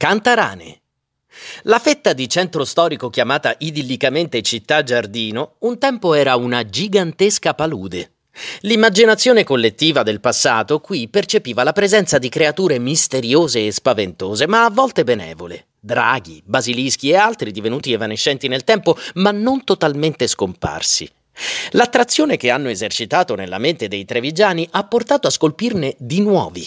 Cantarane. La fetta di centro storico chiamata idillicamente Città Giardino un tempo era una gigantesca palude. L'immaginazione collettiva del passato qui percepiva la presenza di creature misteriose e spaventose, ma a volte benevole. Draghi, basilischi e altri divenuti evanescenti nel tempo, ma non totalmente scomparsi. L'attrazione che hanno esercitato nella mente dei trevigiani ha portato a scolpirne di nuovi.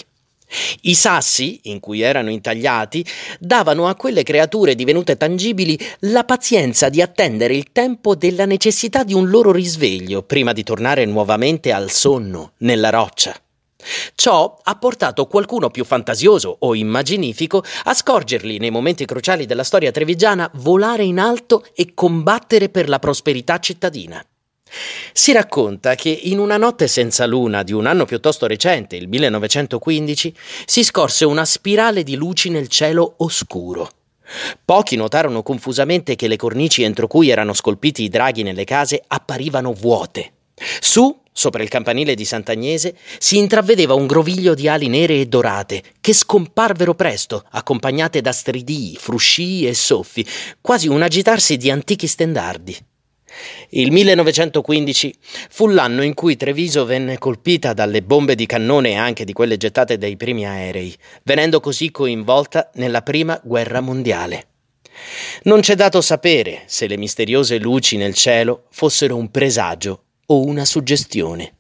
I sassi, in cui erano intagliati, davano a quelle creature divenute tangibili la pazienza di attendere il tempo della necessità di un loro risveglio prima di tornare nuovamente al sonno nella roccia. Ciò ha portato qualcuno più fantasioso o immaginifico a scorgerli nei momenti cruciali della storia trevigiana volare in alto e combattere per la prosperità cittadina. Si racconta che in una notte senza luna di un anno piuttosto recente, il 1915, si scorse una spirale di luci nel cielo oscuro. Pochi notarono confusamente che le cornici entro cui erano scolpiti i draghi nelle case apparivano vuote. Su, sopra il campanile di Sant'Agnese, si intravedeva un groviglio di ali nere e dorate, che scomparvero presto, accompagnate da stridii, fruscii e soffi, quasi un agitarsi di antichi stendardi. Il 1915 fu l'anno in cui Treviso venne colpita dalle bombe di cannone e anche di quelle gettate dai primi aerei, venendo così coinvolta nella prima guerra mondiale. Non c'è dato sapere se le misteriose luci nel cielo fossero un presagio o una suggestione.